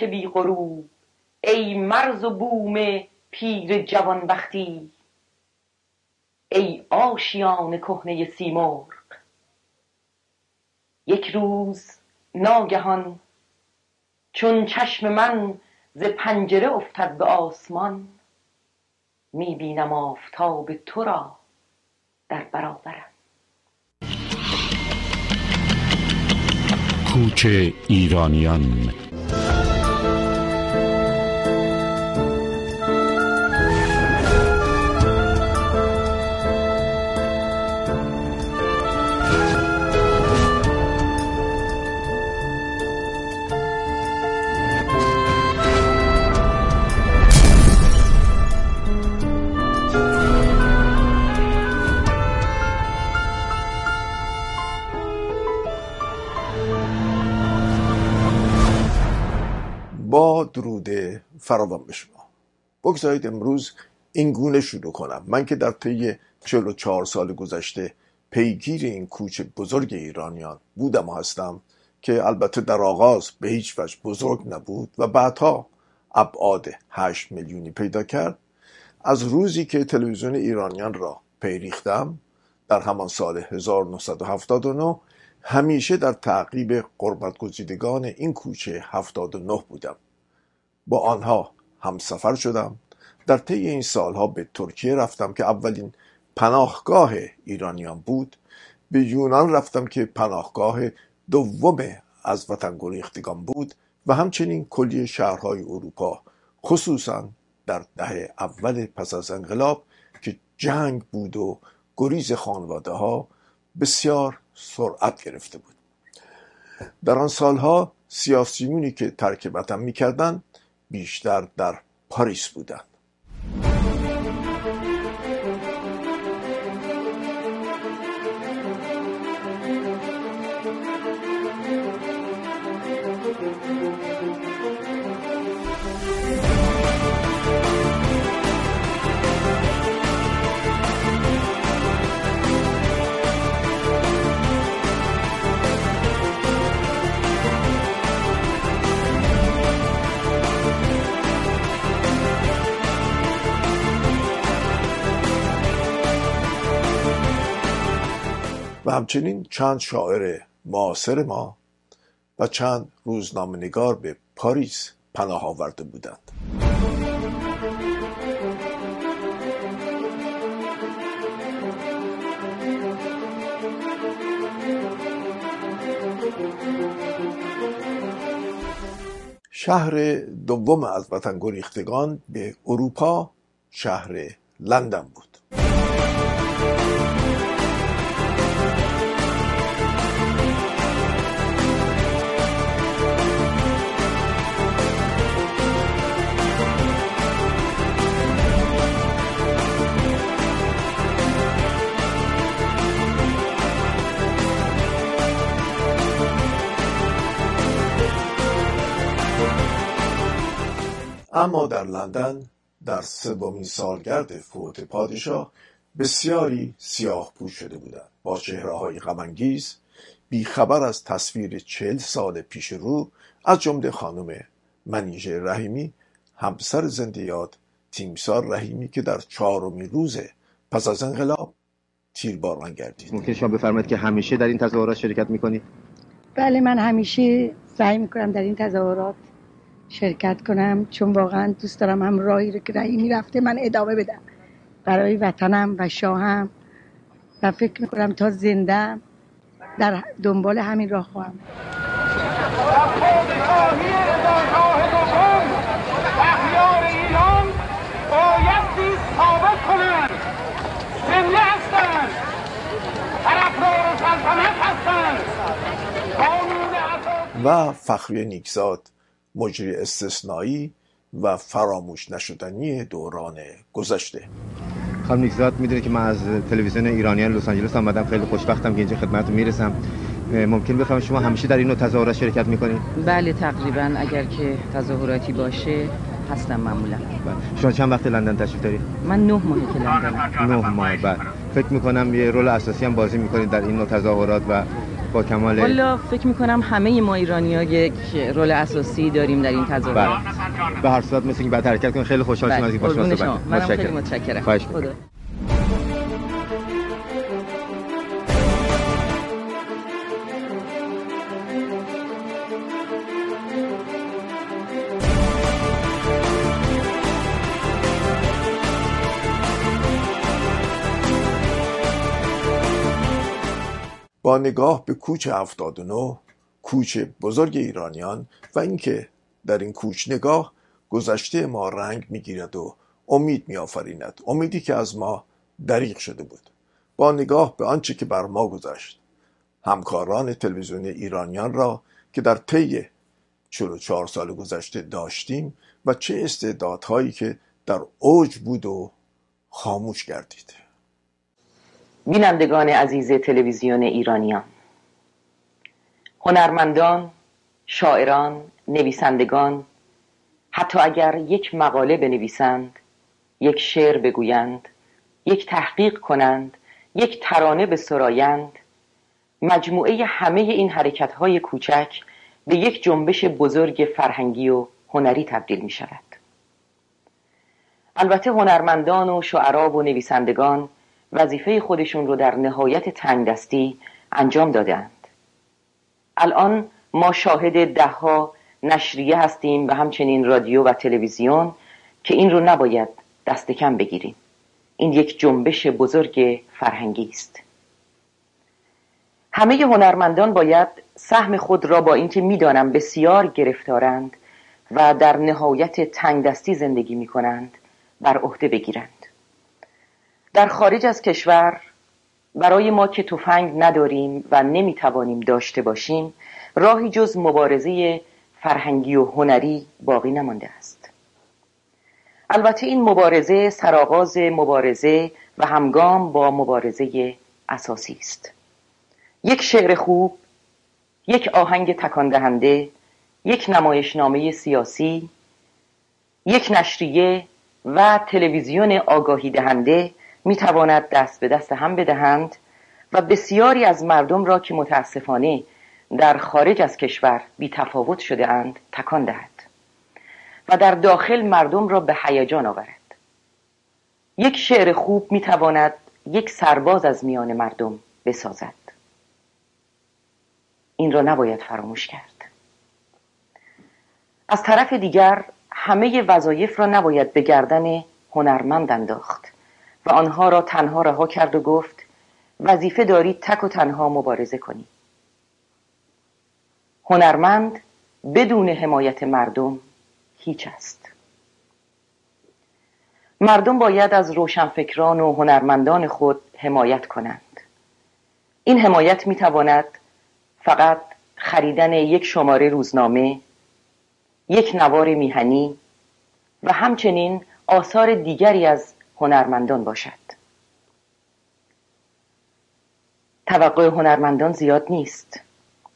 ملک بی غروب ای مرز و بوم پیر جوان بختی ای آشیان کهنه سیمرغ. یک روز ناگهان چون چشم من ز پنجره افتد به آسمان می بینم آفتاب تو را در برابرم. کوچ ایرانیان با درود فراوان به شما. بگذارید امروز این گونه شروع کنم. من که در طی 44 سال گذشته پیگیر این کوچ بزرگ ایرانیان بودم و هستم که البته در آغاز به هیچ وجه بزرگ نبود و بعدها ابعاد 8 میلیونی پیدا کرد. از روزی که تلویزیون ایرانیان را پیریختم در همان سال 1979 همیشه در تعقیب قربت گزیدگان این کوچه 79 بودم. با آنها همسفر شدم. در طی این سالها به ترکیه رفتم که اولین پناهگاه ایرانیان بود. به یونان رفتم که پناهگاه دوم از وطن گریختگان بود و همچنین کلی شهرهای اروپا خصوصا در دهه اول پس از انقلاب که جنگ بود و گریز خانواده ها بسیار سرعت گرفته بود. در آن سالها سیاسیونی که ترک وطن می‌کردند بیشتر در پاریس بودند. همچنین چند شاعر معاصر ما و چند روزنامه‌نگار به پاریس پناه آورده بودند. شهر دوم از وطن گریختگان به اروپا شهر لندن بود. اما در لندن در سومین سالگرد فوت پادشاه بسیاری سیاه پوش شده بودند. با چهره های غمانگیز بیخبر از تصویر چهل سال پیش رو از جمله خانم منیژه رحیمی همسر زنده یاد تیمسار رحیمی که در چهارمین روز پس از انقلاب تیرباران گردید ممکن شما بفرمایید که همیشه در این تظاهرات شرکت می‌کنید؟ بله من همیشه سعی می‌کنم در این تظاهرات شرکت کنم چون واقعا دوست دارم هم راهی رو که رایی می‌رفته من ادامه بدم. برای وطنم و شاهم. و فکر می‌کنم تا زنده در دنبال همین راه خواهم. و فخری نیکزاد. مجری استثنایی و فراموش نشدنی دوران گذشته. خانم نیکزاد می‌دونه که من از تلویزیون ایرانیان لس آنجلس آمدم. خیلی خوشبختم که اینجا خدمتتون می‌رسم. ممکن بفهمم شما همیشه در این نوع تظاهرات شرکت می‌کنید بله تقریبا. اگر که تظاهراتی باشه هستم معمولا. شما چند وقت لندن تشریف دارید؟ من نه ماهی که لندنم نه ماه بعد. فکر می‌کنم یه رول اساسی هم بازی می‌کنید در این نوع تظاهرات و با کمال والا فکر می‌کنم همه ما ایرانی ها یک رول اساسی داریم در این تظاهرات بله. به هر صورت مثل که بعد حرکت کنید. خیلی خوشحال شدم از این باش منم خیلی متشکرم. متشکرم خواهش با نگاه به کوچ 79 کوچ بزرگ ایرانیان و اینکه در این کوچ نگاه گذشته ما رنگ می‌گیرد و امید میآفریند. امیدی که از ما دریغ شده بود. با نگاه به آنچه که بر ما گذشت همکاران تلویزیونی ایرانیان را که در طی 44 سال گذشته داشتیم و چه استعدادهایی که در اوج بود و خاموش گردید. بینندگان عزیز تلویزیون ایرانیان هنرمندان شاعران نویسندگان حتی اگر یک مقاله بنویسند یک شعر بگویند یک تحقیق کنند یک ترانه بسرایند مجموعه همه این حرکت های کوچک به یک جنبش بزرگ فرهنگی و هنری تبدیل می شود البته هنرمندان و شعرا و نویسندگان وظیفه خودشون رو در نهایت تنگدستی انجام دادند. الان ما شاهد دهها نشریه هستیم و همچنین رادیو و تلویزیون که این رو نباید دست کم بگیریم. این یک جنبش بزرگ فرهنگی است. همه هنرمندان باید سهم خود را با اینکه می‌دانم بسیار گرفتارند و در نهایت تنگدستی زندگی می کنند بر عهده بگیرند. در خارج از کشور برای ما که تفنگ نداریم و نمی‌توانیم داشته باشیم راهی جز مبارزه فرهنگی و هنری باقی نمانده است. البته این مبارزه سرآغاز مبارزه و همگام با مبارزه اساسی است. یک شعر خوب یک آهنگ تکان دهنده یک نمایشنامه سیاسی یک نشریه و تلویزیون آگاهی دهنده می تواند دست به دست هم بدهند و بسیاری از مردم را که متاسفانه در خارج از کشور بی تفاوت شده اند تکان دهد و در داخل مردم را به هیجان آورد. یک شعر خوب می تواند یک سرباز از میان مردم بسازد. این را نباید فراموش کرد. از طرف دیگر همه وظایف را نباید به گردن هنرمند انداخت. و آنها را تنها رها کرد و گفت وظیفه دارید تک و تنها مبارزه کنید. هنرمند بدون حمایت مردم هیچ است. مردم باید از روشنفکران و هنرمندان خود حمایت کنند. این حمایت می تواند فقط خریدن یک شماره روزنامه یک نوار میهنی و همچنین آثار دیگری از هنرمندان باشد. توقع هنرمندان زیاد نیست.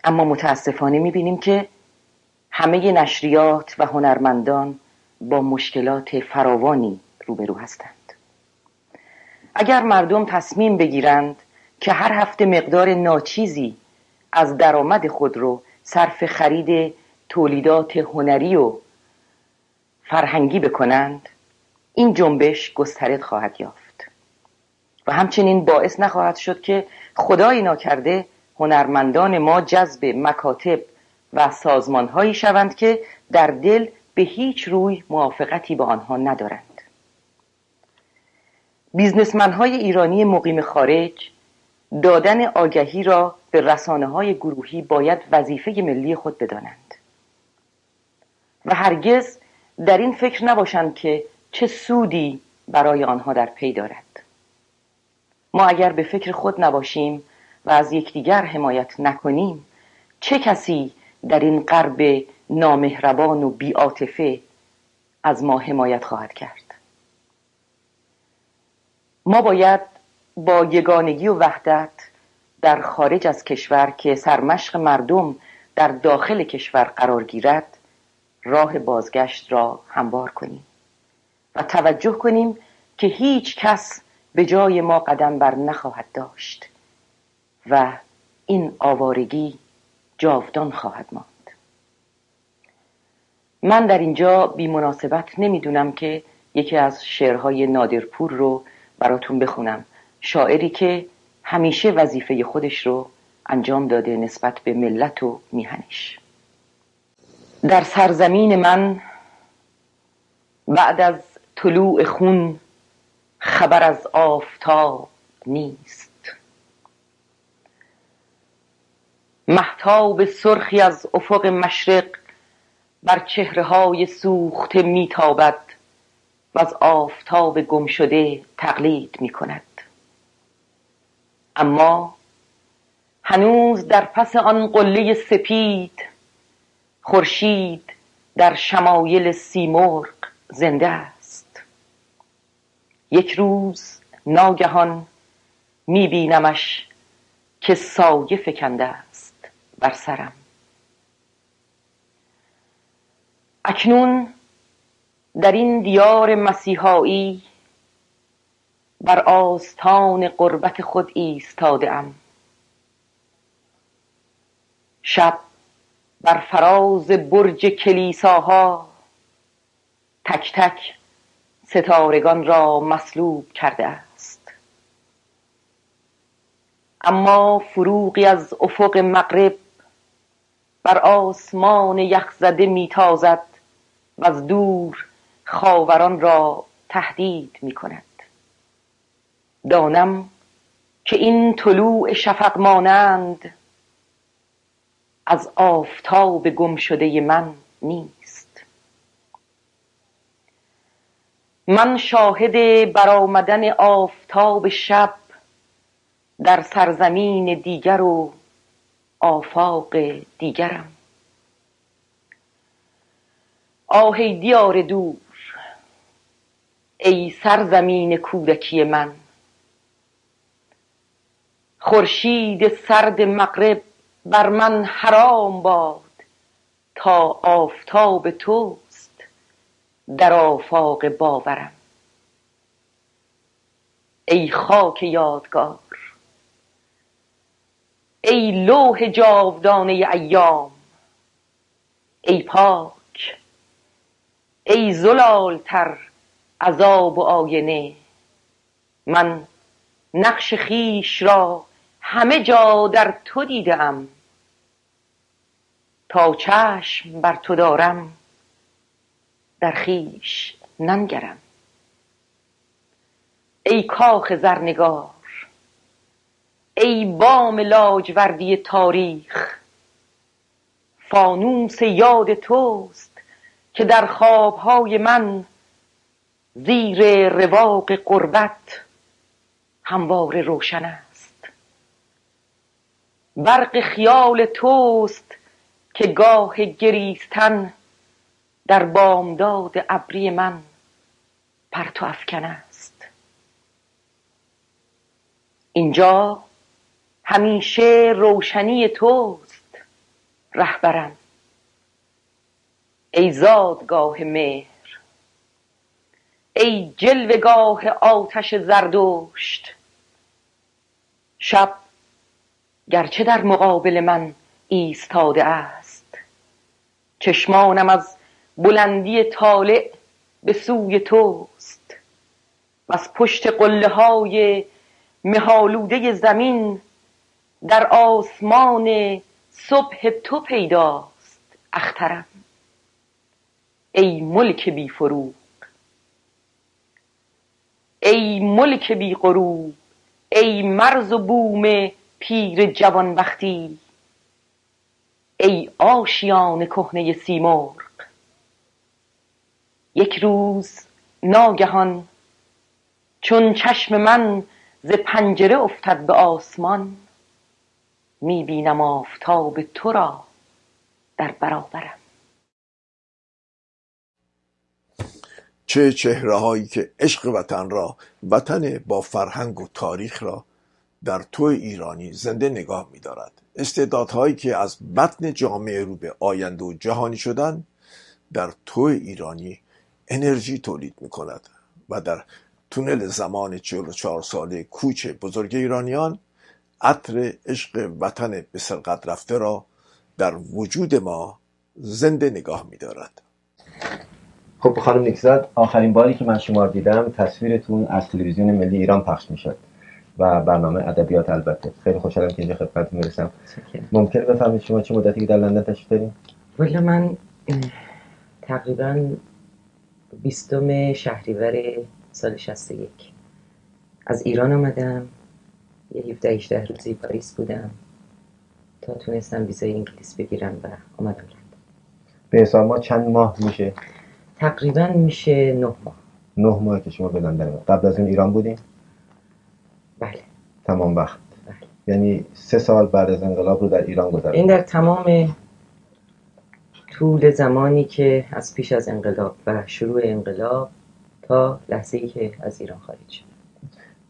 اما متاسفانه می‌بینیم که همه نشریات و هنرمندان با مشکلات فراوانی روبرو هستند. اگر مردم تصمیم بگیرند که هر هفته مقدار ناچیزی از درآمد خود رو صرف خرید تولیدات هنری و فرهنگی بکنند این جنبش گسترد خواهد یافت. و همچنین باعث نخواهد شد که خدایی ناکرده هنرمندان ما جذب مکاتب و سازمانهایی شوند که در دل به هیچ روی موافقتی با آنها ندارند. بیزنسمنهای ایرانی مقیم خارج دادن آگهی را به رسانه های گروهی باید وظیفه ملی خود بدانند. و هرگز در این فکر نباشند که چه سودی برای آنها در پی دارد. ما اگر به فکر خود نباشیم و از یکدیگر حمایت نکنیم چه کسی در این غرب نامهربان و بیعاطفه از ما حمایت خواهد کرد؟ ما باید با یگانگی و وحدت در خارج از کشور که سرمشق مردم در داخل کشور قرار گیرد راه بازگشت را هموار کنیم. و توجه کنیم که هیچ کس به جای ما قدم بر نخواهد داشت و این آوارگی جاودان خواهد ماند. من در اینجا بی مناسبت نمی‌دونم که یکی از شعرهای نادرپور رو براتون بخونم. شاعری که همیشه وظیفه خودش رو انجام داده نسبت به ملت و میهنش. در سرزمین من بعد از طلوع خون خبر از آفتاب نیست. محتاب سرخی از افق مشرق بر چهره های سوخته میتابد و از آفتاب گم شده تقلید می کند اما هنوز در پس آن قله سپید خورشید در شمایل سیمرغ زنده یک روز ناگهان میبینمش که سایه فکنده است بر سرم. اکنون در این دیار مسیحایی بر آستان قربت خود ایستاده ام شب بر فراز برج کلیساها تک تک ستارگان را مسلوب کرده است. اما فروغی از افق مغرب بر آسمان یخزده میتازد و از دور خاوران را تهدید می کند دانم که این طلوع شفق مانند از آفتاب گم شده من نیست. من شاهد برآمدن آفتاب شب در سرزمین دیگر و آفاق دیگرم. آهی دیار دور ای سرزمین کودکی من. خورشید سرد مغرب بر من حرام باد تا آفتاب توست در آفاق باورم. ای خاک یادگار ای لوح جاودانه ایام ای پاک ای زلالتر عذاب و آینه. من نقش خیش را همه جا در تو دیدم. تا چشم بر تو دارم. در خیش ننگرم. ای کاخ زرنگار ای بام لاجوردی تاریخ فانوس یاد توست که در خوابهای من زیر رواق قربت هموار روشن است. برق خیال توست که گاه گریستن در بامداد ابری من پرتو افکن است. اینجا همیشه روشنی توست رهبرم. ای زادگاه مهر ای جلوگاه آتش زردشت. شب گرچه در مقابل من ایستاده است چشمانم از بلندی طالع به سوی توست. و از پشت قله های مهالوده زمین در آسمان صبح تو پیداست اخترم. ای ملک بی فروغ. ای ملک بی غروب ای مرز و بوم پیر جوانبختی. ای آشیان کهنه سیمرغ. یک روز ناگهان چون چشم من ز پنجره افتد به آسمان می‌بینم آفتاب تو را در برابرم. چه چهره هایی که عشق وطن را وطن با فرهنگ و تاریخ را در تو ایرانی زنده نگاه می دارد استعدادهایی که از بطن جامعه رو به آینده و جهانی شدن در تو ایرانی انرژی تولید می کند و در تونل زمان 44 ساله کوچ بزرگ ایرانیان عطر عشق وطن به سرقت رفته را در وجود ما زنده نگاه می‌دارد. خب خانم نیکزاد آخرین باری که من شما دیدم تصویرتون از تلویزیون ملی ایران پخش می‌شد و برنامه ادبیات البته. خیلی خوشحالم که اینجا خدمت می‌رسم. ممکنه بفهمید شما چه مدتی که در لندن تشریف والا من تقریبا بیستم شهریور سال 61 از ایران آمدم. یه 17 18 روزی پاریس بودم. تا تونستم ویزای انگلیس بگیرم و آمدم لندن به حساب ما چند ماه میشه؟ تقریبا میشه نه ماه. نه ماه که شما به لندن. قبل از این ایران بودین؟ بله. تمام وقت. بله. یعنی سه سال بعد از انقلاب رو در ایران این گذروندید در تمام طول زمانی که از پیش از انقلاب و شروع انقلاب تا لحظه ای که از ایران خارج شد.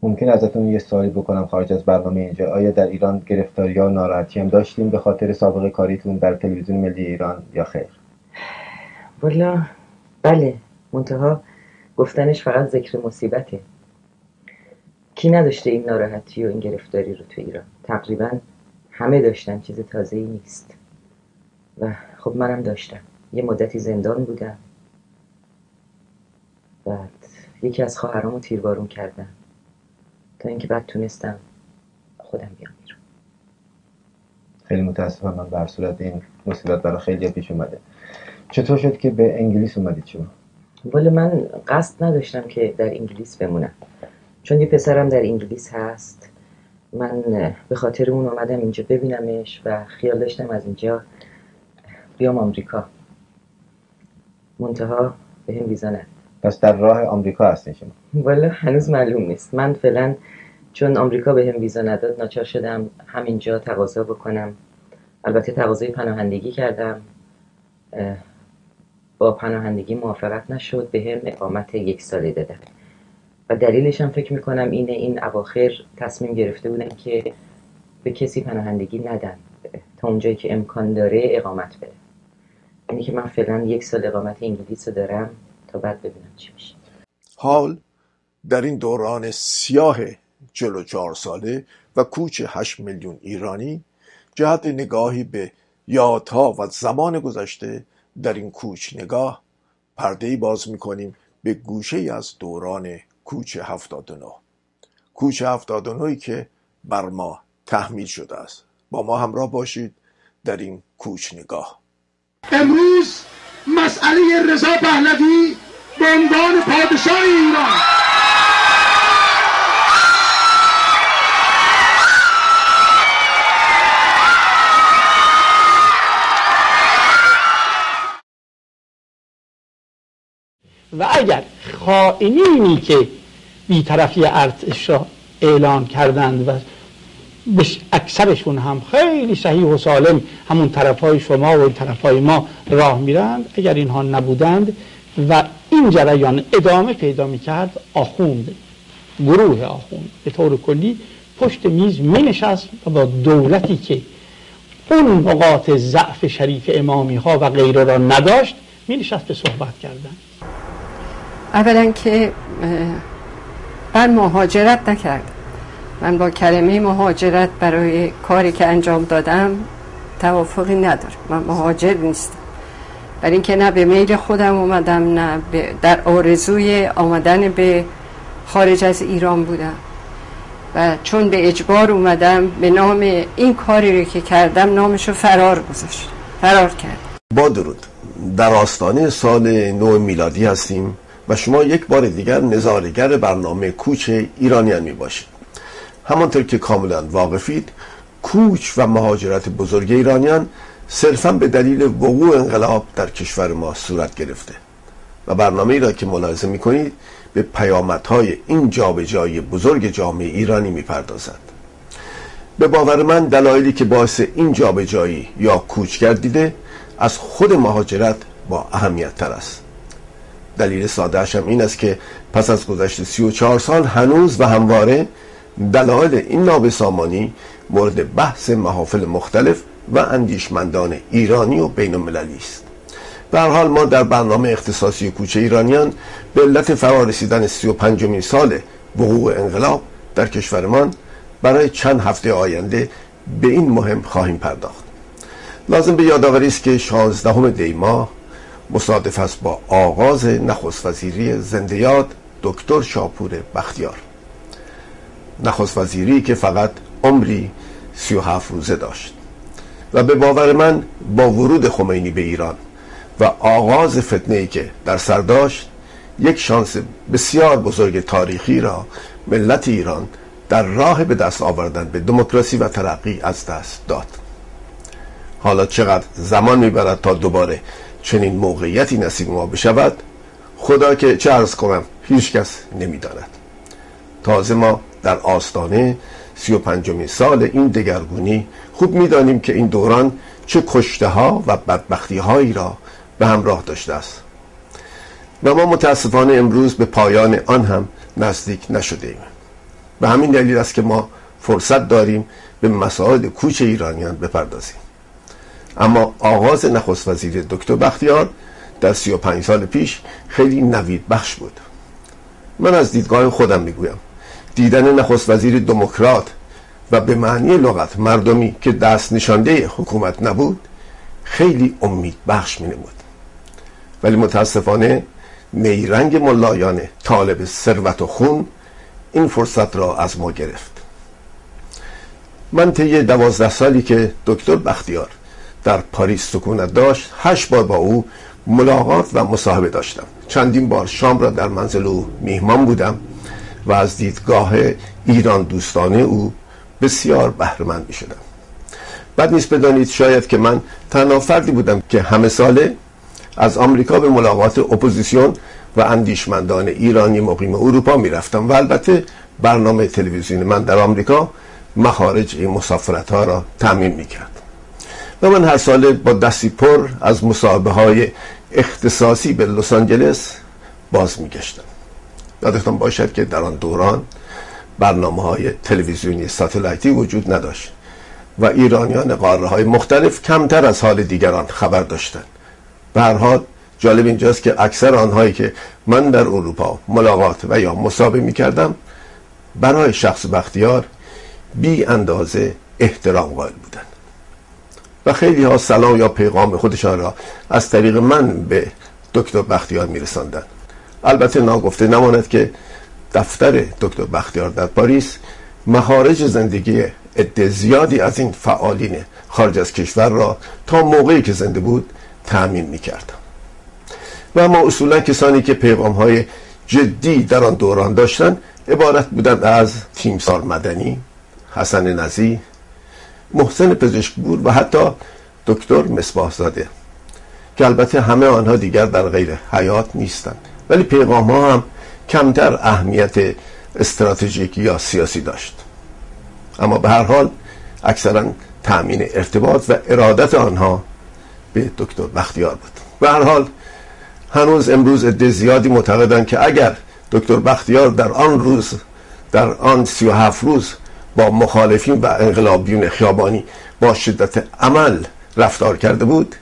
ممکن ازتون یه سوالی بکنم خارج از برنامه اینجا. آیا در ایران گرفتاری و ناراحتی هم داشتین به خاطر سابقه کاریتون در تلویزیون ملی ایران یا خیر؟ والا بله منتها گفتنش فقط ذکر مصیبته. کی نداشته این ناراحتی و این گرفتاری رو تو ایران؟ تقریبا همه داشتن چیز تازه ای نیست. و خب منم داشتم. یه مدتی زندان بودم. بعد یکی از خواهرامو تیربارون کردم. تا اینکه بعد تونستم خودم بیام بیرون. خیلی متاسفم من بر صورت این مصیبت برای خیلی پیش اومده. چطور شد که به انگلیس اومدید شما والا من قصد نداشتم که در انگلیس بمونم. چون یه پسرم در انگلیس هست من به خاطر اون آمدم اینجا ببینمش و خیال داشتم از اینجا بیام آمریکا. منتها به هم ویزا نداد پس در راه آمریکا هستین شما. والا هنوز معلوم نیست. من فعلا چون آمریکا به هم ویزا نداد ناچار شدم همینجا تقاضا بکنم. البته تقاضای پناهندگی کردم. با پناهندگی موافقت نشد. به هم اقامت یک ساله دادن. و دلیلش هم فکر می‌کنم اینه این اواخر تصمیم گرفته بودن که به کسی پناهندگی ندن. تا اونجایی که امکان داره اقامت بده. یعنی که من فعلا یک سال اقامت انگلیس رو دارم تا بعد ببینم چی میشه. حال در این دوران سیاه چلو چهار ساله و کوچ هشت میلیون ایرانی جهت نگاهی به یادها و زمان گذشته در این کوچ نگاه پرده باز می‌کنیم به گوشه از دوران کوچ هفتاد و نه. کوچ هفتاد و نهی که بر ما تحمیل شده است. با ما همراه باشید در این کوچ نگاه. امروز مسئله رضا پهلوی به عنوان پادشاه ایران. و اگر خائنینی که بیطرفی ارتش را اعلان کردند و اکثرشون هم خیلی صحیح و سالم همون طرف های شما و طرف های ما راه میرند. اگر اینها نبودند و این جریان ادامه پیدا می‌کرد آخوند گروه آخوند به طور کلی پشت میز می نشست و با دولتی که اون نقاط ضعف شریف امامی ها و غیره را نداشت می نشست به صحبت کردن. اولا که من مهاجرت نکردم من با کلمه مهاجرت برای کاری که انجام دادم توافقی ندارم. من مهاجر نیستم. برای اینکه نه به میل خودم اومدم نه در آرزوی آمدن به خارج از ایران بودم. و چون به اجبار اومدم به نام این کاری رو که کردم نامشو فرار گذاشت فرار کرد با درود. در آستانه سال نو میلادی هستیم و شما یک بار دیگر نظارگر برنامه کوچ ایرانیان می باشید همانطور که کاملا واقفید کوچ و مهاجرت بزرگ ایرانیان صرفا به دلیل وقوع انقلاب در کشور ما صورت گرفته. و برنامه ای را که ملاحظه می کنید به پیامدهای این جابجایی بزرگ جامعه ایرانی می پردازد به باور من دلایلی که باعث این جابجایی یا کوچ گردیده از خود مهاجرت با اهمیت تر است. دلیل سادهش هم این است که پس از گذشت 34 سال هنوز و همواره دلایل این نابسامانی مورد بحث محافل مختلف و اندیشمندان ایرانی و بین المللی است. به حال ما در برنامه اختصاصی کوچه ایرانیان به علت فرارسیدن 35 مین سال وقوع انقلاب در کشورمان برای چند هفته آینده به این مهم خواهیم پرداخت. لازم به یادآوری است که 16 دی ماه مصادف است با آغاز نخست وزیری زنده دکتر شاپور بختیار. نخست وزیری که فقط عمری 37 روزه داشت. و به باور من با ورود خمینی به ایران و آغاز فتنه که در سر داشت یک شانس بسیار بزرگ تاریخی را ملت ایران در راه به دست آوردن به دموکراسی و ترقی از دست داد. حالا چقدر زمان می‌برد تا دوباره چنین موقعیتی نصیب ما بشود خدا که چه ارز کنم هیچ کس نمی‌داند. تازه ما در آستانه سی و سال این دگرگونی خوب می‌دانیم که این دوران چه کشته ها و بدبختی هایی را به همراه داشته است. و ما متاسفانه امروز به پایان آن هم نزدیک نشده ایم به همین دلیل است که ما فرصت داریم به مسائل کوچ ایرانیان بپردازیم. اما آغاز نخست وزیر دکتر بختیار در سی و پنج سال پیش خیلی نوید بخش بود. من از دیدگاه خودم می‌گویم. دیدن نخست وزیر دموکرات و به معنی لغت مردمی که دست نشانده حکومت نبود خیلی امید بخش می نمود ولی متاسفانه نیرنگ ملایان طالب ثروت و خون این فرصت را از ما گرفت. من طی دوازده سالی که دکتر بختیار در پاریس سکونت داشت هشت بار با او ملاقات و مصاحبه داشتم. چندین بار شام را در منزل او میهمان بودم. و از دیدگاه ایران دوستانه او بسیار بهرمند می شدم بد نیست بدانید شاید که من تنها فردی بودم که همه ساله از آمریکا به ملاقات اپوزیسیون و اندیشمندان ایرانی مقیم اروپا می‌رفتم و البته برنامه تلویزیون من در آمریکا مخارج این مسافرت ها را تامین می‌کرد. و من هر ساله با دستی پر از مصاحبه های اختصاصی به لس آنجلس باز میگشتم. یادتان باشد که در آن دوران برنامه های تلویزیونی ساتلایتی وجود نداشت و ایرانیان قاره های مختلف کمتر از حال دیگران خبر داشتند به هر حال جالب اینجاست که اکثر آنهایی که من در اروپا ملاقات و یا مصابه می کردم برای شخص بختیار بی اندازه احترام قائل بودند و خیلی ها سلام یا پیغام خودشان را از طریق من به دکتر بختیار می رسندن. البته ناگفته نماند که دفتر دکتر بختیار در پاریس مخارج زندگی عده زیادی از این فعالین خارج از کشور را تا موقعی که زنده بود تأمین می کردم و اما اصولا کسانی که پیغام های جدی در آن دوران داشتند عبارت بودند از تیمسار مدنی حسن نزی محسن پزشکبور و حتی دکتر مصباح زاده که البته همه آنها دیگر در غیر حیات نیستند. ولی پیغام ها هم کمتر اهمیت استراتژیک یا سیاسی داشت. اما به هر حال اکثرا تأمین ارتباط و ارادت آنها به دکتر بختیار بود. به هر حال هنوز امروز عده زیادی معتقدند که اگر دکتر بختیار در آن روز در آن سی و هفت روز با مخالفین و انقلابیون خیابانی با شدت عمل رفتار کرده بود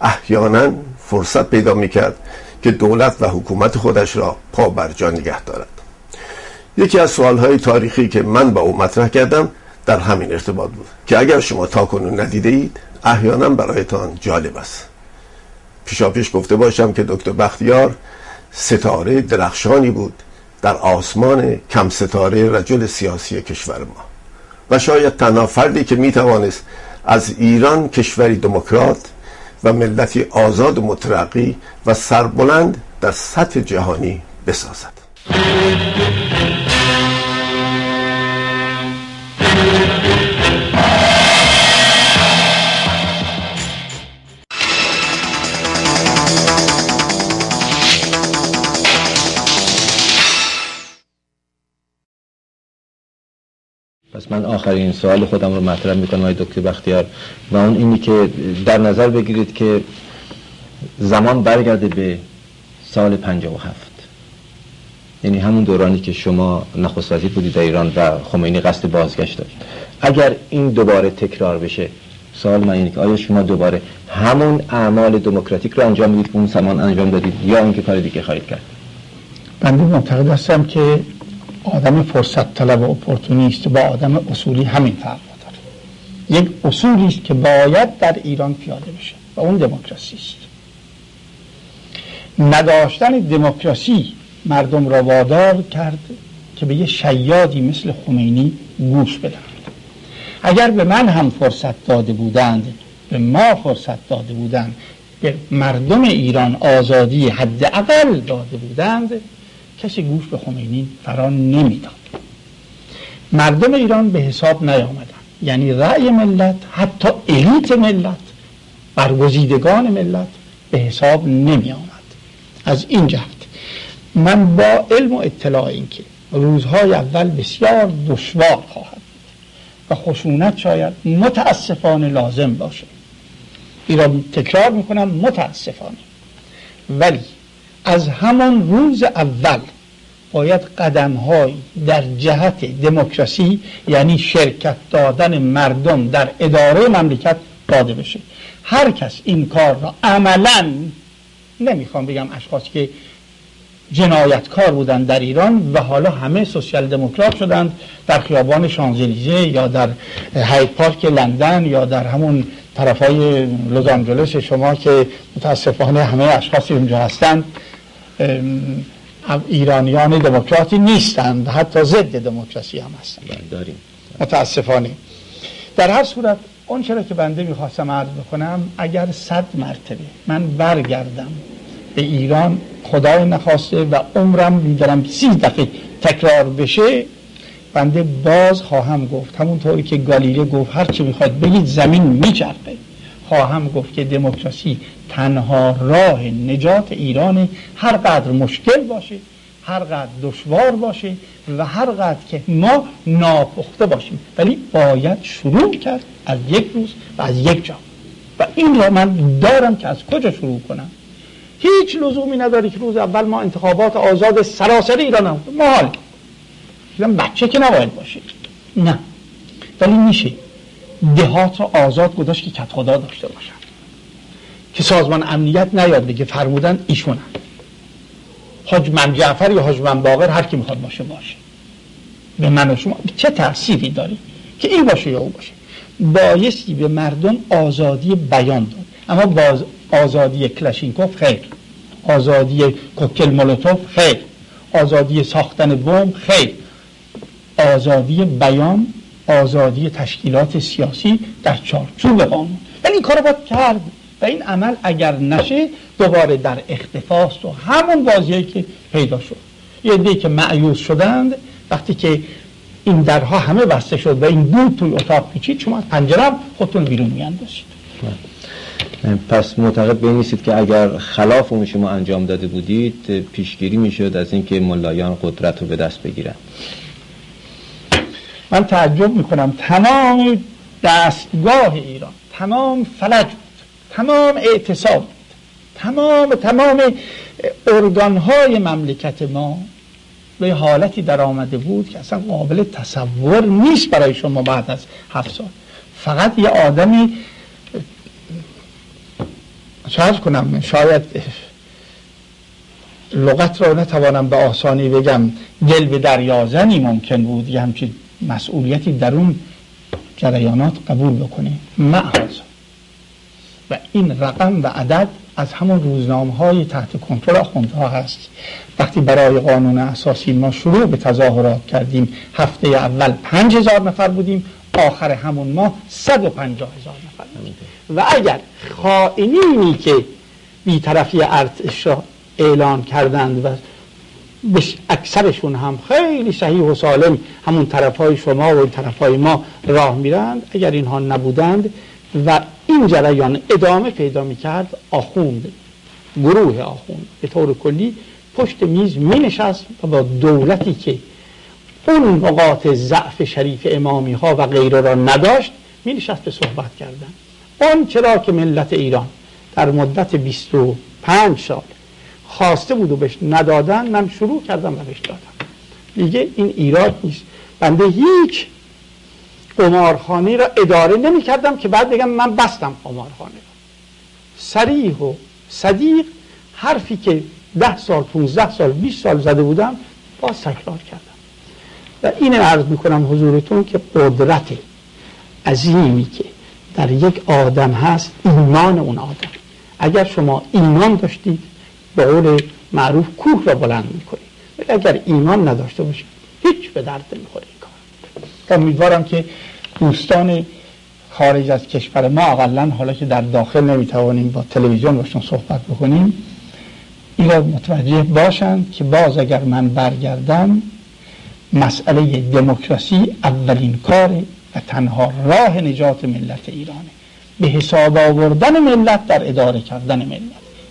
احیانا فرصت پیدا می‌کرد که دولت و حکومت خودش را پا بر جا نگه دارد. یکی از سوالهای تاریخی که من با او مطرح کردم در همین ارتباط بود که اگر شما تاکنون ندیده اید احیانا برایتان جالب است. پیشاپیش گفته باشم که دکتر بختیار ستاره درخشانی بود در آسمان کم ستاره رجل سیاسی کشور ما. و شاید تنها فردی که می‌توانست از ایران کشوری دموکرات و ملتی آزاد و مترقی و سربلند در سطح جهانی بسازد. آخرین سوال خودم رو مطرح می‌کنم آقای دکتر بختیار. و اون اینی که در نظر بگیرید که زمان برگرده به سال 57 یعنی همون دورانی که شما نخست بودید در ایران و خمینی قصد بازگشت داشت. اگر این دوباره تکرار بشه سوال من اینه که آیا شما دوباره همون اعمال دموکراتیک رو انجام می‌دید اون زمان انجام دادید یا اینکه کار دیگه خواهید کرد؟ بنده معتقد هستم که آدم فرصت طلب و اپورتونیست با آدم اصولی همین فرق داره. یک اصولی است که باید در ایران پیاده بشه و اون دموکراسی است. نداشتن دموکراسی مردم را وادار کرد که به یه شیادی مثل خمینی گوش بدن اگر به من هم فرصت داده بودند به ما فرصت داده بودند به مردم ایران آزادی حداقل داده بودند کسی گوش به خمینی فرا نمی‌داد. مردم ایران به حساب نیامدن. یعنی رأی ملت حتی الیت ملت برگزیدگان ملت به حساب نمی آمد از این جهت من با علم و اطلاع این که روزهای اول بسیار دشوار خواهد و خشونت شاید متاسفانه لازم باشه. ایران تکرار می‌کنم متاسفانه. ولی از همان روز اول باید قدم های در جهت دموکراسی یعنی شرکت دادن مردم در اداره مملکت داده بشه. هر کس این کار را عملا نمی‌خوام بگم اشخاصی که جنایتکار بودند در ایران و حالا همه سوسیال دموکرات شدند در خیابان شانزلیزه یا در هایت پارک لندن یا در همون طرف های شما که متاسفانه همه اشخاصی اونجا هستند. ایرانیان دموکراتی نیستند. حتی ضد دموکراسی هم هستند. بله، داریم. متاسفانه. در هر صورت اون چرا که بنده می‌خواستم عرض بکنم اگر صد مرتبه من برگردم به ایران خدای نخواسته و عمرم میدارم سی دفعه تکرار بشه بنده باز خواهم گفت. همونطوری که گالیله گفت هر چی می‌خواد بگید زمین میچرخه. خواهم گفت که دموکراسی تنها راه نجات ایران هر قدر مشکل باشه هر قدر دشوار باشه و هر قدر که ما ناپخته باشیم. ولی باید شروع کرد از یک روز و از یک جا. و این را من دارم که از کجا شروع کنم؟ هیچ لزومی نداره که روز اول ما انتخابات آزاد سراسری ایران هم محال. بچه که نباید باشه. نه. ولی میشه. دهات رو آزاد گذاشت که کت خدا داشته باشن که سازمان امنیت نیاد بگه فرمودن ایشونن حاج من جعفر یا حاج من باقر هر کی می‌خواد باشه باشه. به من و شما. چه تأثیری داری که این باشه یا اون باشه؟ بایستی به مردم آزادی بیان داد. اما باز آزادی کلاشینکوف خیر. آزادی کوکل مولوتوف خیر. آزادی ساختن بمب خیر. آزادی بیان آزادی تشکیلات سیاسی در چارچوب قانون. ولی این کار باید کرد. و این عمل اگر نشه دوباره در اختفاست و همون بازیه که پیدا شد. یه دی که معیوز شدند وقتی که این درها همه بسته شد و این دود توی اتاق پیچید شما از پنجره خودتون بیرون میاندازید. پس معتقد به نیستید که اگر خلاف اون شما انجام داده بودید پیشگیری می‌شد از اینکه ملایان قدرت رو به دست بگیرن. من تعجب می‌کنم تمام دستگاه ایران تمام فلج بود تمام اعتصاب تمام تمام ارگانهای مملکت ما به حالتی در آمده بود که اصلا قابل تصور نیست برای شما بعد از هفت سال. فقط یه آدمی شاید کنم شاید لغت را نتوانم به آسانی بگم دل به دریازنی ممکن بود یه همچین مسئولیتی در اون جریانات قبول بکنه معاذ و این رقم و عدد از همون روزنامه های تحت کنترل آخوندها هست. وقتی برای قانون اساسی ما شروع به تظاهرات کردیم هفته اول پنج هزار نفر بودیم آخر همون ماه صد و پنجاه هزار نفر. بودیم و اگر خائنینی که بیطرفی ارتش را اعلان کردند و اکثرشون هم خیلی صحیح و سالم همون طرف های شما و طرف های ما راه میرند اگر اینها نبودند و این جریان ادامه پیدا می‌کرد آخوند گروه آخوند. به طور کلی پشت میز می نشست و با دولتی که اون نقاط ضعف شریف امامی ها و غیره را نداشت می نشست به صحبت کردن. اون چرا که ملت ایران در مدت 25 سال خواسته بود و بهش ندادن من شروع کردم و بهش دادم. دیگه این ایراد نیست. بنده هیچ قمارخانه را اداره نمی کردم که بعد بگم من بستم قمارخانه را. سریح و صدیق حرفی که ده سال 15 سال 20 سال زده بودم باز تکرار کردم. و این عرض می‌کنم حضورتون که قدرت عظیمی که در یک آدم هست ایمان اون آدم. اگر شما ایمان داشتید به قول معروف کوه را بلند می‌کنید. اگر ایمان نداشته باشید هیچ به درد نمی‌خوره کار. امیدوارم که دوستان خارج از کشور ما اقلا حالا که در داخل نمی‌توانیم با تلویزیون باشون صحبت بکنیم این را متوجه باشند که باز اگر من برگردم مسئله دموکراسی اولین کار و تنها راه نجات ملت ایرانه. به حساب آوردن ملت در اداره کردن ملت.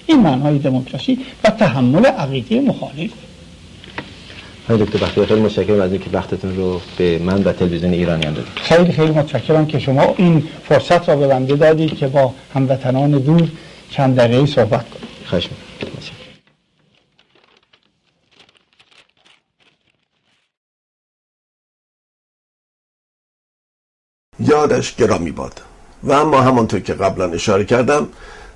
این معنای دموکراسی و تحمل عقیده مخالف. دکتر بختیار خیلی متشکرم از اینکه وقتتون رو به من و تلویزیون ایرانی هم دادید. خیلی خیلی متشکرم که شما این فرصت را به بنده دادید که با هموطنان دور چند دقیقه صحبت کنیم خواهش یادش گرامی باد. و اما همانطور که قبلا اشاره کردم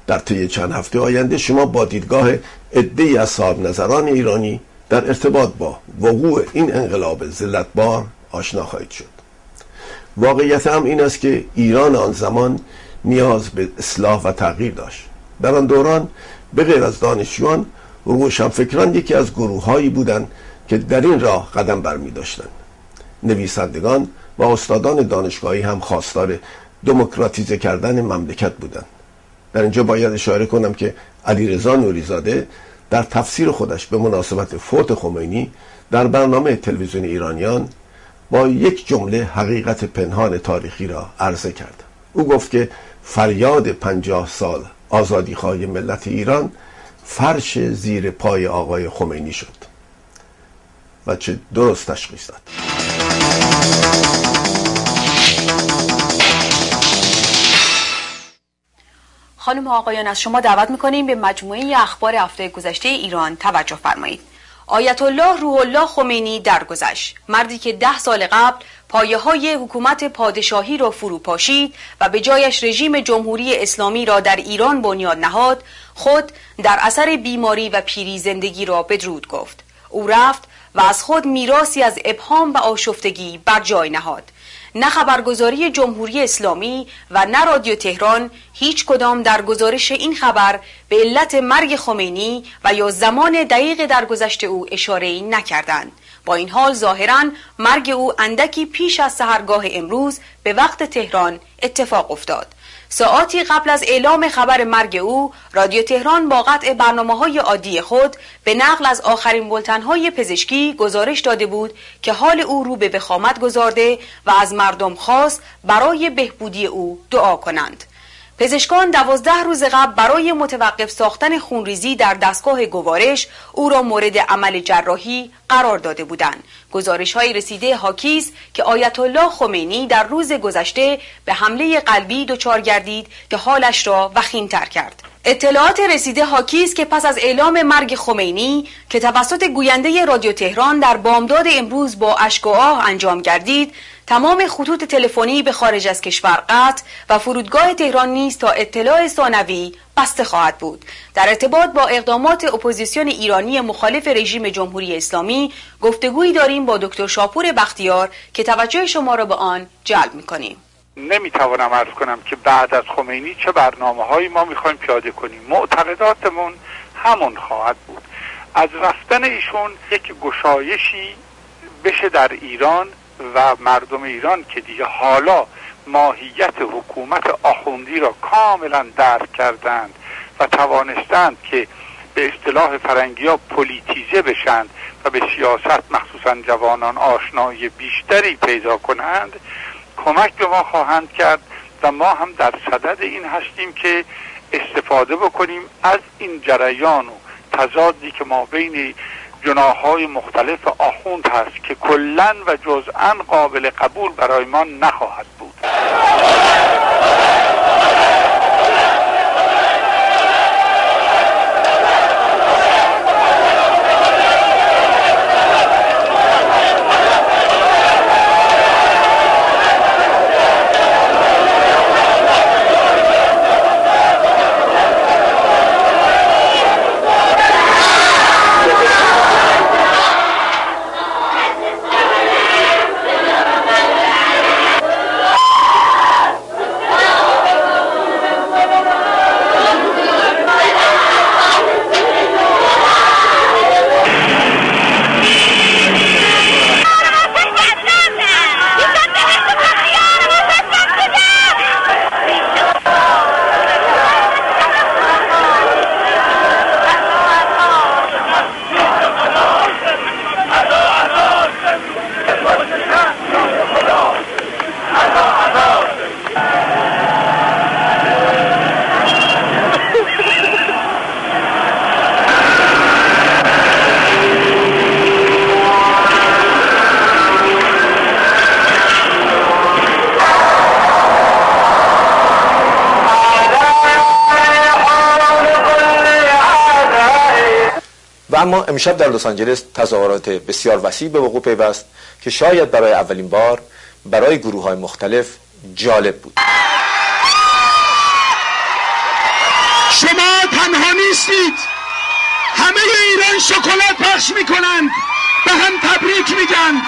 در طی چند هفته آینده شما با دیدگاه عدهای از صاحب نظران ایرانی در ارتباط با وقوع این انقلاب زلتبار آشنا خواهید شد. واقعیت هم این است که ایران آن زمان نیاز به اصلاح و تغییر داشت. در آن دوران به غیر از دانشجویان روشنفکران یکی از گروه هایی بودند که در این راه قدم برمی داشتند. نویسندگان و استادان دانشگاهی هم خواستار دموکراتیزه کردن مملکت بودند. در اینجا باید اشاره کنم که علیرضا نوریزاده در تفسیر خودش به مناسبت فوت خمینی در برنامه تلویزیون ایرانیان با یک جمله حقیقت پنهان تاریخی را عرضه کرد. او گفت که فریاد پنجاه سال آزادی خواهی ملت ایران فرش زیر پای آقای خمینی شد. و چه درست تشخیص داد. خانم و آقایان از شما دعوت می‌کنیم به مجموعه اخبار هفته گذشته ایران توجه فرمایید. آیت الله روح الله خمینی درگذشت. مردی که ده سال قبل پایه های حکومت پادشاهی را فرو پاشید و به جایش رژیم جمهوری اسلامی را در ایران بنیاد نهاد خود در اثر بیماری و پیری زندگی را بدرود گفت. او رفت و از خود میراسی از ابهام و آشفتگی بر جای نهاد. نه خبرگزاری جمهوری اسلامی و نه رادیو تهران هیچ کدام در گزارش این خبر به علت مرگ خمینی و یا زمان دقیق درگذشت او اشاره نکردند. با این حال ظاهرا مرگ او اندکی پیش از سهرگاه امروز به وقت تهران اتفاق افتاد. ساعتی قبل از اعلام خبر مرگ او رادیو تهران با قطع برنامه های عادی خود به نقل از آخرین بلتن های پزشکی گزارش داده بود که حال او رو به بخامت گذارده و از مردم خواست برای بهبودی او دعا کنند. پزشکان دوازده روز قبل برای متوقف ساختن خونریزی در دستگاه گوارش او را مورد عمل جراحی قرار داده بودند. گزارش های رسیده حاکیز که آیت الله خمینی در روز گذشته به حمله قلبی دچار گردید که حالش را بدتر کرد. اطلاعات رسیده حاکیست که پس از اعلام مرگ خمینی که توسط گوینده رادیو تهران در بامداد امروز با اشک و آه انجام گردید تمام خطوط تلفنی به خارج از کشور قطع و فرودگاه تهران نیز تا اطلاع ثانوی بسته خواهد بود. در ارتباط با اقدامات اپوزیسیون ایرانی مخالف رژیم جمهوری اسلامی گفتگویی داریم با دکتر شاپور بختیار که توجه شما را به آن جلب می‌کنیم. نمی‌توانم ارز کنم که بعد از خمینی چه برنامه هایی ما می‌خوایم پیاده کنیم. معتقداتمون همون خواهد بود. از رفتن ایشون یک گشایشی بشه در ایران و مردم ایران که دیگه حالا ماهیت حکومت آخوندی را کاملا درک کردند و توانستند که به اصطلاح فرنگی ها پولیتیزه بشند و به سیاست مخصوصا جوانان آشنایی بیشتری پیدا کنند کمک به ما خواهند کرد و ما هم در صدد این هستیم که استفاده بکنیم از این جریان و تضادی که ما بین جناهای مختلف آخوند هست که کلا و جزءا قابل قبول برای ما نخواهد بود. اما امشب در لس آنجلس تظاهرات بسیار وسیع به وقوع پیوست که شاید برای اولین بار برای گروه های مختلف جالب بود. شما تنها نیستید. همه ایران شکلات پخش می‌کنند. به هم تبریک میگن.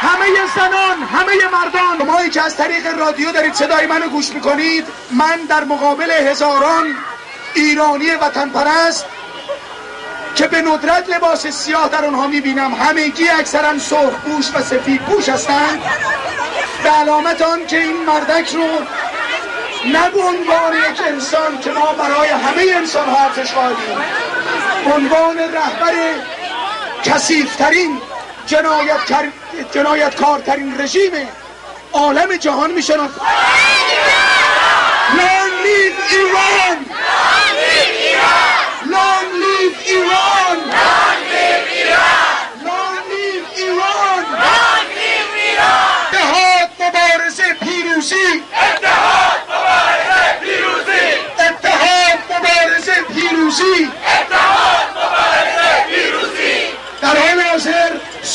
همه زنان همه مردان. شما که از طریق رادیو دارید صدای منو گوش می‌کنید. من در مقابل هزاران ایرانی وطن پرست که به ندرت لباس سیاه در آنها می‌بینم. همگی اکثرا سرخ پوش و سفید پوش هستند. به علامت آن که این مردک رو نه عنوان یک انسان که ما برای همه انسان ها ارزش قائلیم. عنوان رهبر کسیفترین جنایت, جنایتکارترین رژیم عالم جهان می‌شناسد. Long live Iran!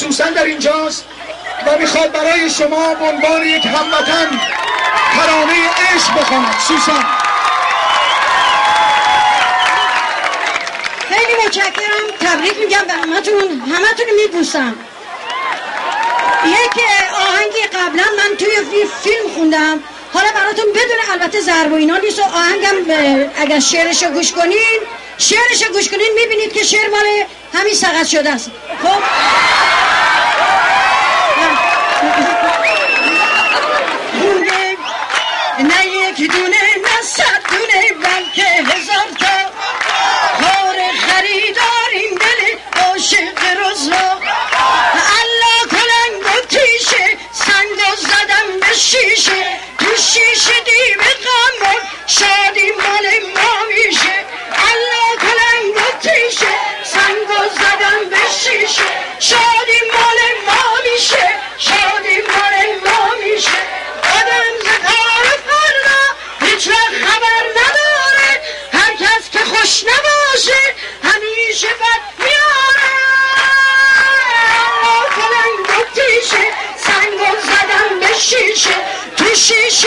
سوسن در اینجاست و می‌خواد برای شما به عنوان یک هموطن ترانه عشق بخواند. سوسن. متشکرم. تبریک میگم به همتون همتون میبوسم یک آهنگی قبلا من توی فیلم خوندم. حالا براتون بدون البته ضرب و اینا نیست و آهنگم اگر شعرش گوش کنین شعرش گوش کنین می‌بینید که شعر مال همین سقط شده است. خب؟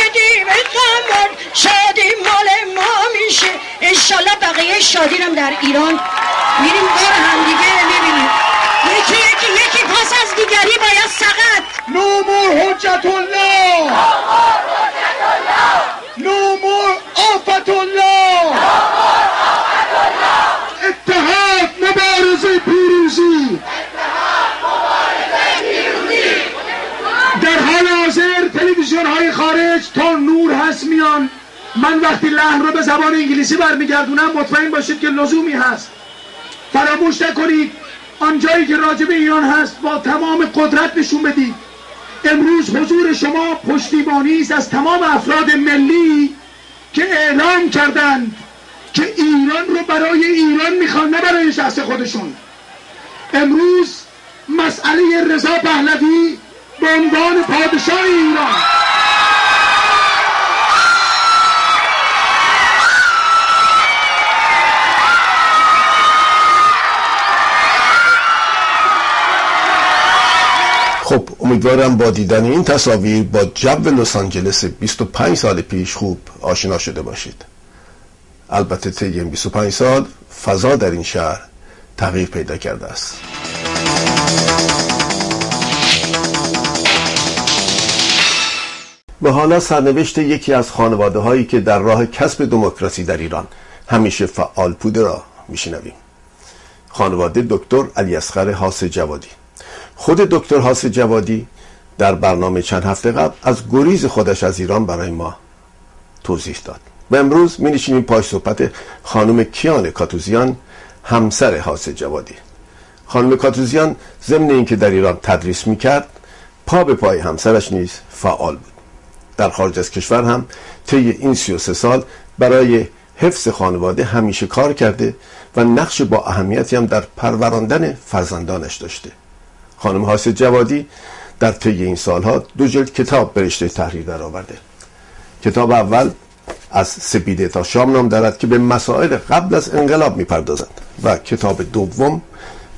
دیو قمر شادی مال ما میشه. انشالله بقیه شادی هم در ایران میریم دور همدیگه می‌بینیم. یکی یکی یکی پاس از دیگری باید سقط. نومور حجت الله. نومور آفت الله اتحاد مبارزه پیروزی در حال حاضر تلویزیون های خارج تا نور من وقتی لحن رو به زبان انگلیسی برمیگردونم مطمئن باشید که لزومی هست. فراموش نکنید آنجایی که راجب ایران هست با تمام قدرت نشون بدید. امروز حضور شما پشتیبانی است از تمام افراد ملی که اعلام کردند که ایران رو برای ایران می‌خوان نه برای شخص خودشون. امروز مسئله رضا پهلوی به عنوان پادشاه ایران. امیدوارم با دیدن این تصاویر با جو لس آنجلس 25 سال پیش خوب آشنا شده باشید. البته طی این 25 سال فضا در این شهر تغییر پیدا کرده است. و حالا سرنوشت یکی از خانواده هایی که در راه کسب دموکراسی در ایران همیشه فعال بوده را میشنویم. خانواده دکتر علی اصغر حاس جوادی. خود دکتر حاس جوادی در برنامه چند هفته قبل از گریز خودش از ایران برای ما توضیح داد. و امروز می نشینیم پای صحبت خانم کیان کاتوزیان همسر حاس جوادی. خانم کاتوزیان ضمن اینکه در ایران تدریس می‌کرد پا به پای همسرش نیز فعال بود. در خارج از کشور هم طی این 33 سال برای حفظ خانواده همیشه کار کرده و نقش با اهمیتی هم در پروراندن فرزندانش داشته. خانم حاس جوادی در طی این سالها دو جلد کتاب به رشته تحریر درآورده. کتاب اول از سپیده تا شام نام دارد که به مسائل قبل از انقلاب می‌پردازند و کتاب دوم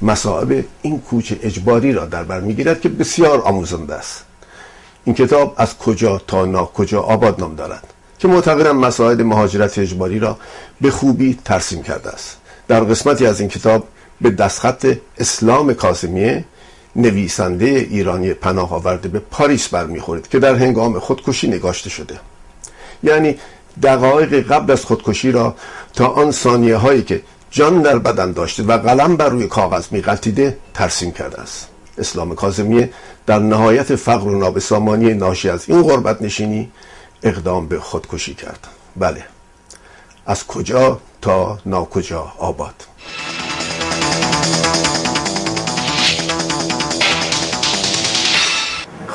مصائب این کوچ اجباری را در بر می‌گیرد که بسیار آموزنده است. این کتاب از کجا تا ناکجا آباد نام دارد که معتقدم مسائل مهاجرت اجباری را به خوبی ترسیم کرده است. در قسمتی از این کتاب به دستخط اسلام کاسمیه نویسنده ایرانی پناه آورده به پاریس برمیخورید که در هنگام خودکشی نگاشته شده. یعنی دقایق قبل از خودکشی را تا آن ثانیه هایی که جان در بدن داشته و قلم بر روی کاغذ میغلطیده ترسیم کرده است. اسلام کازمیه در نهایت فقر و نابسامانی ناشی از این غربت نشینی اقدام به خودکشی کرد. بله. از کجا تا ناکجا آباد؟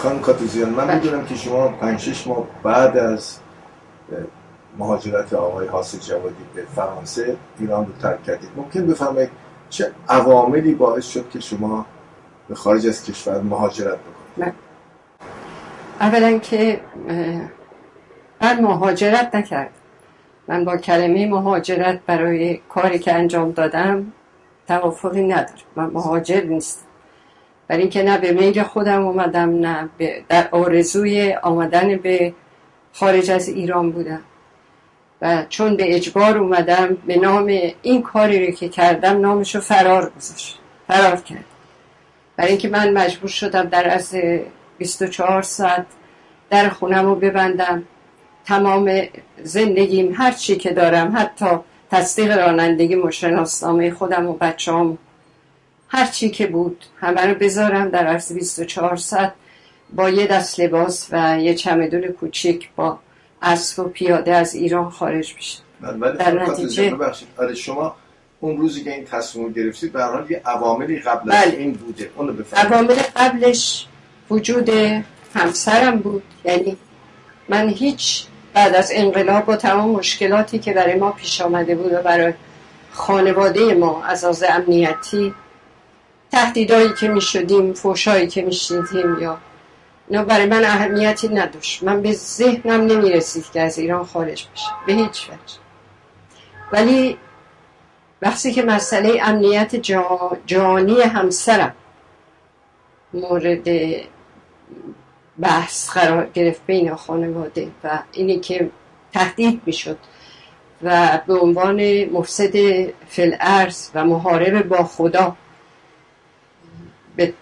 خانم کاتوزیان من می‌دونم که شما پنج شش ماه بعد از مهاجرت آقای حاصل جوادی به فرانسه ایران رو ترک کردید. ممکن بفرمایید چه عواملی باعث شد که شما به خارج از کشور مهاجرت بکنید؟ اولا که من مهاجرت نکرد من با کلمه مهاجرت برای کاری که انجام دادم توافقی ندارم. من مهاجر نیستم. برای اینکه نه به میل خودم اومدم نه در آرزوی آمدن به خارج از ایران بودم. و چون به اجبار اومدم به نام این کاری رو که کردم نامشو فرار گذاشت فرار کرد. برای اینکه من مجبور شدم در از 24 ساعت در خونم رو ببندم. تمام زندگیم هر چی که دارم حتی تصدیق رانندگی مشناسنامه خودم و بچه‌ام هر چی که بود. همه رو بذارم در عرض 24 ساعت با یه دست لباس و یه چمدون کوچیک با اسب و پیاده از ایران خارج بشه در نتیجه آره شما اون روزی که این تصمیم گرفتید به حال یه عواملی قبل از بله. این بوده. اونو عوامل قبلش وجود همسرم بود. یعنی من هیچ بعد از انقلاب و تمام مشکلاتی که برای ما پیش آمده بود و برای خانواده ما از از امنیتی تهدیدایی که می شدیم فوشایی که می شدیم یا اینا برای من اهمیتی نداشت. من به ذهنم نمی رسید که از ایران خارج بشه. به هیچ وجه. ولی وقتی که مسئله امنیت جانی همسرم مورد بحث قرار گرفت بین خانواده و اینی که تهدید می‌شد و به عنوان مفسد فلعرز و محارب با خدا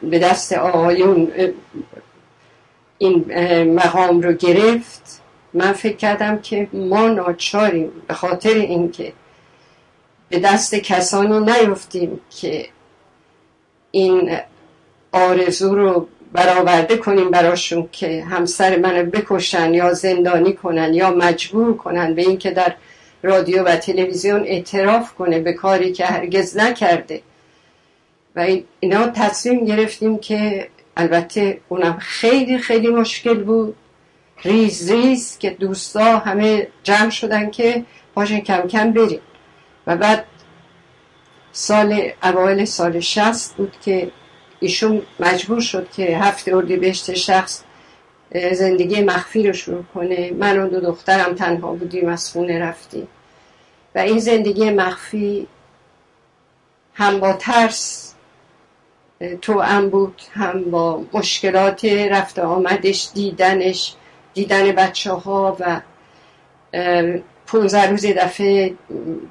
به دست آقایون این مقام رو گرفت. من فکر کردم که ما ناچاریم به خاطر اینکه به دست کسانی نیفتیم که این آرزو رو برآورده کنیم براشون که همسر منو بکشن یا زندانی کنن یا مجبور کنن به اینکه در رادیو و تلویزیون اعتراف کنه به کاری که هرگز نکرده. و اینا تصمیم گرفتیم که البته اونم خیلی خیلی مشکل بود. ریز ریز که دوستا همه جمع شدن که پاشن کم کم بریم. و بعد سال اوایل سال شست بود که ایشون مجبور شد که هفته بهشت شخص زندگی مخفی رو شروع کنه. من و دو دخترم تنها بودیم از خونه رفتیم. و این زندگی مخفی هم با ترس تو هم بود هم با مشکلات رفت آمدش دیدنش دیدن بچه ها و پونزه روز دفعه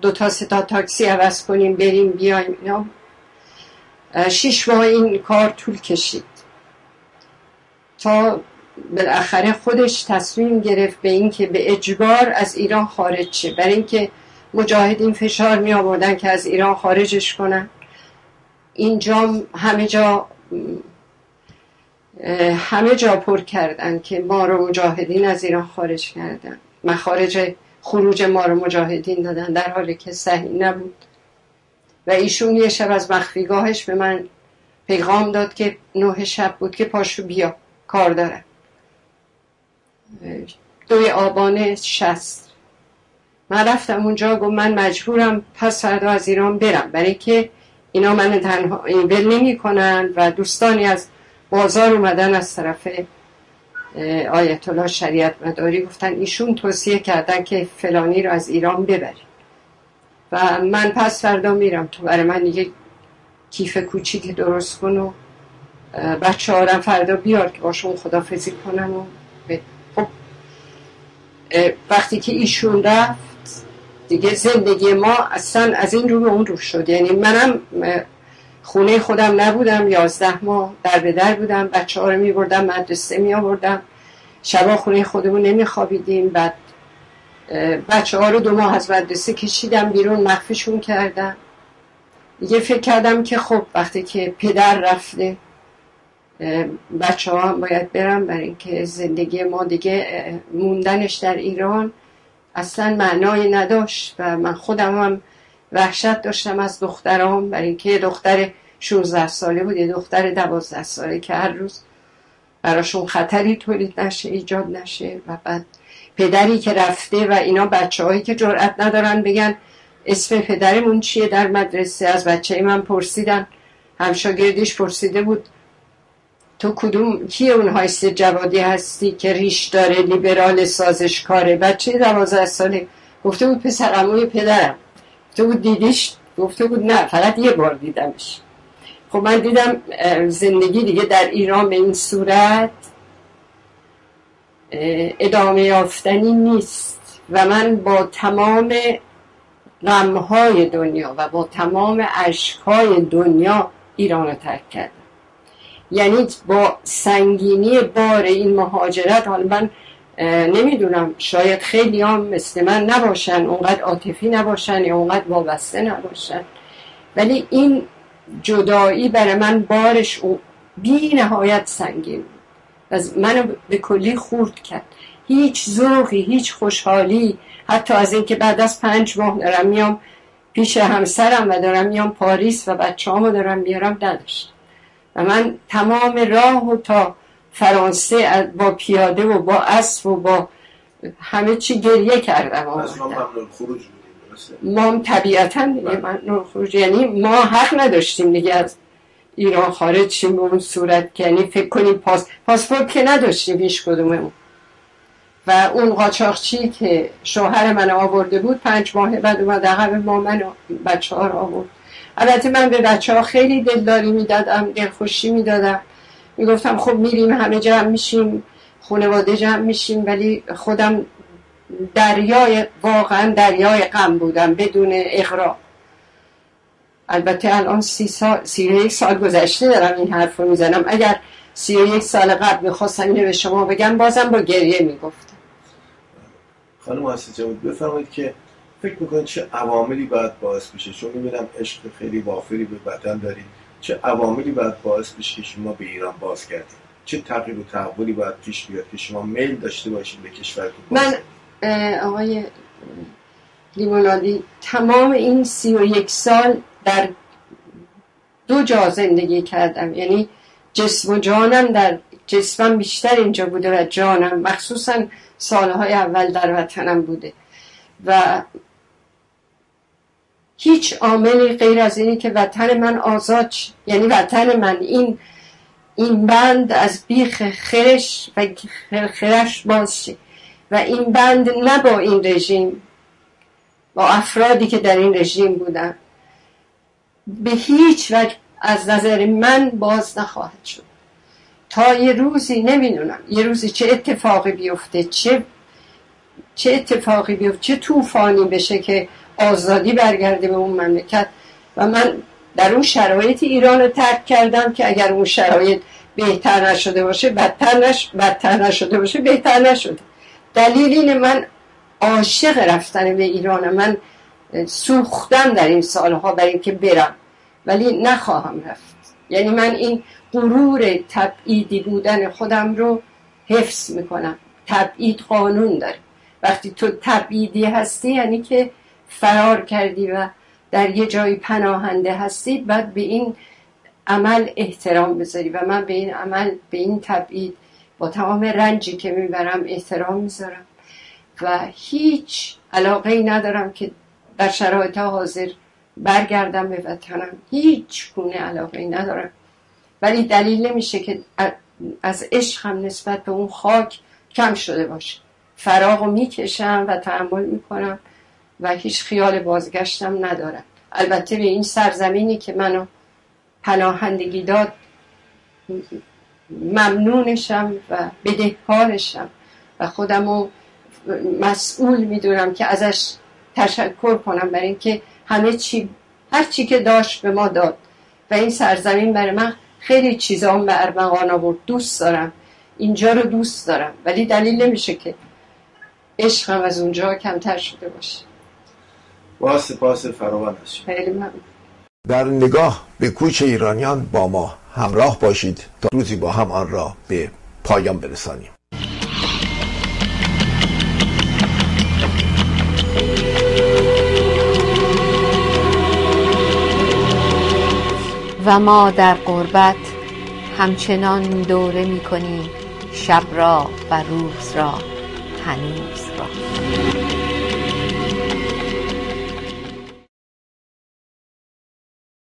دو تا سه تا تاکسی عوض کنیم بریم بیایم اینا. شیش ماه این کار طول کشید. تا بالاخره خودش تصمیم گرفت به اینکه به اجبار از ایران خارج شه. برای اینکه مجاهدین فشار می آوردن که از ایران خارجش کنن. اینجا همه جا همه جا پر کردن که ما رو مجاهدین از ایران خارج کردن. مخارج خروج ما رو مجاهدین دادن در حالی که صحیح نبود. و ایشون یه شب از مخفیگاهش به من پیغام داد که نه شب بود که پاشو بیا کار دارم. دوی آبان شست من رفتم اونجا گفت من مجبورم پس فردا از ایران برم. برای که اینا من تنها ول نمی کنن و دوستانی از بازار اومدن از طرف آیت الله شریعت مداری گفتن ایشون توصیه کردن که فلانی رو از ایران ببریم. و من پس فردا میرم. تو برای من یه کیف کوچیک درست کن و بچه هارم فردا بیار که باشون خدافزی کنم و خب وقتی که ایشون رفت دیگه زندگی ما اصلا از این رو به اون رو شد. یعنی منم خونه خودم نبودم یازده ماه در به در بودم بچه ها رو می بردم مدرسه می آوردم شبا خونه خودمون نمی خوابیدیم بعد بچه ها رو دو ماه از مدرسه کشیدم بیرون مخفیشون کردم. دیگه فکر کردم که خب وقتی که پدر رفته بچه ها باید برم برای اینکه زندگی ما دیگه موندنش در ایران. اصلا معنای نداشت و من خودم هم وحشت داشتم از دخترام برای اینکه دختر 16 ساله بود یه دختر 12 ساله که هر روز براشون خطری تولید نشه ایجاد نشه و بعد پدری که رفته و اینا بچه هایی که جرأت ندارن بگن اسم پدرمون چیه در مدرسه از بچه من پرسیدن. همشاگردیش پرسیده بود تو کدوم کی اون هایست جوادی هستی که ریش داره لیبرال سازشکاره بچه دوازده ساله؟ گفته بود پسر پدرم. گفته بود دیدیش؟ گفته بود نه فقط یه بار دیدمش. خب من دیدم زندگی دیگه در ایران به این صورت ادامه یافتنی نیست. و من با تمام غمهای دنیا و با تمام عشقهای دنیا ایران رو ترک کردم. یعنی با سنگینی بار این مهاجرت حالا من نمی‌دونم شاید خیلی هم مثل من نباشن اونقدر عاطفی نباشن یا اونقدر وابسته نباشن. ولی این جدایی برای من بارش بی نهایت سنگین از منو به کلی خورد کرد. هیچ ذوقی هیچ خوشحالی. حتی از اینکه بعد از پنج ماه دارم میام پیش همسرم و دارم میام پاریس و بچه دارم بیارم نداشت و من تمام راه و تا فرانسه با پیاده و با اسب و با همه چی گریه کردم ما طبیعتا دیگه بله. من خروج یعنی ما حق نداشتیم دیگه از ایران خارج شیم به اون صورت یعنی فکر کنیم پاس پاسپورت که نداشتیم هیچ کدوممون. و اون قاچاقچی که شوهر من آورده بود پنج ماه بعد اومد عقب ما من بچه ها رو آورد. البته من به بچه ها خیلی دلداری می‌دادم دلخوشی می‌دادم. می‌گفتم خب میریم همه جمع میشیم خانواده جمع میشیم ولی خودم دریای واقعا دریای غم بودم بدون اغراق البته الان سی, سال، سی یک سال گذشته دارم این حرف رو می‌زنم. اگر سی یک سال قبل می‌خواستم اینو به شما بگم بازم با گریه می‌گفتم. خانم آسی جواد بفرمایید که فکر می‌کنید چه عواملی باید باعث بشه؟ چون می‌بینم عشق خیلی وافری به وطن دارید چه عواملی باید باعث بشه که شما به ایران باز کردید چه تغییر و تحولی باید پیش بیاد که شما میل داشته باشید به کشورتون من آقای لیمونادی تمام این سی و یک سال در دو جا زندگی کردم. یعنی جسم و جانم در جسمم بیشتر اینجا بوده و جانم مخصوصا سالهای اول در وطنم بوده. و هیچ عاملی غیر از اینی که وطن من آزاد یعنی وطن من. این این بند از بیخ خرش و خرش باز و این بند نه با این رژیم با افرادی که در این رژیم بودن. به هیچ وجه از نظر من باز نخواهد شد. تا یه روزی نمی‌دونم یه روزی چه اتفاقی بیفته چه چه اتفاقی بیفته چه طوفانی بشه که آزادی برگرده به اون مملکت. و من در اون شرایط ایران رو ترک کردم که اگر اون شرایط بهتر نشده باشه بدتر, نش... بدتر نشده باشه بهتر نشده. دلیل این من عاشق رفتن به ایران من سوختم در این سالها برای اینکه برم. ولی نخواهم رفت. یعنی من این غرور تبعیدی بودن خودم رو حفظ می‌کنم. تبعید قانون داره. وقتی تو تبعیدی هستی یعنی که فرار کردی و در یه جایی پناهنده هستی بعد به این عمل احترام بذاری و من به این عمل به این تبعید با تمام رنجی که می‌برم احترام می‌ذارم. و هیچ علاقه ای ندارم که در شرایط حاضر برگردم به وطنم. هیچ گونه علاقه ای ندارم. ولی دلیل نمیشه که از عشقم نسبت به اون خاک کم شده باشه. فراغ می‌کشم و تحمل می‌کنم. و هیچ خیال بازگشتم ندارم. البته به این سرزمینی که منو پناهندگی داد ممنونشم و بدهکارشم و خودمو مسئول می‌دونم که ازش تشکر کنم برای اینکه همه چی هر چی که داشت به ما داد. و این سرزمین برای من خیلی چیزا به ارمغان آورد. دوست دارم. اینجا رو دوست دارم. ولی دلیل نمیشه که عشقم از اونجا کمتر شده باشه. با سپاس فراوان خیلی ممنون. در نگاه به کوچ ایرانیان با ما همراه باشید تا روزی با هم آن را به پایان برسانیم. و ما در قربت همچنان دوره می کنیم شب را و روز را هنوز را.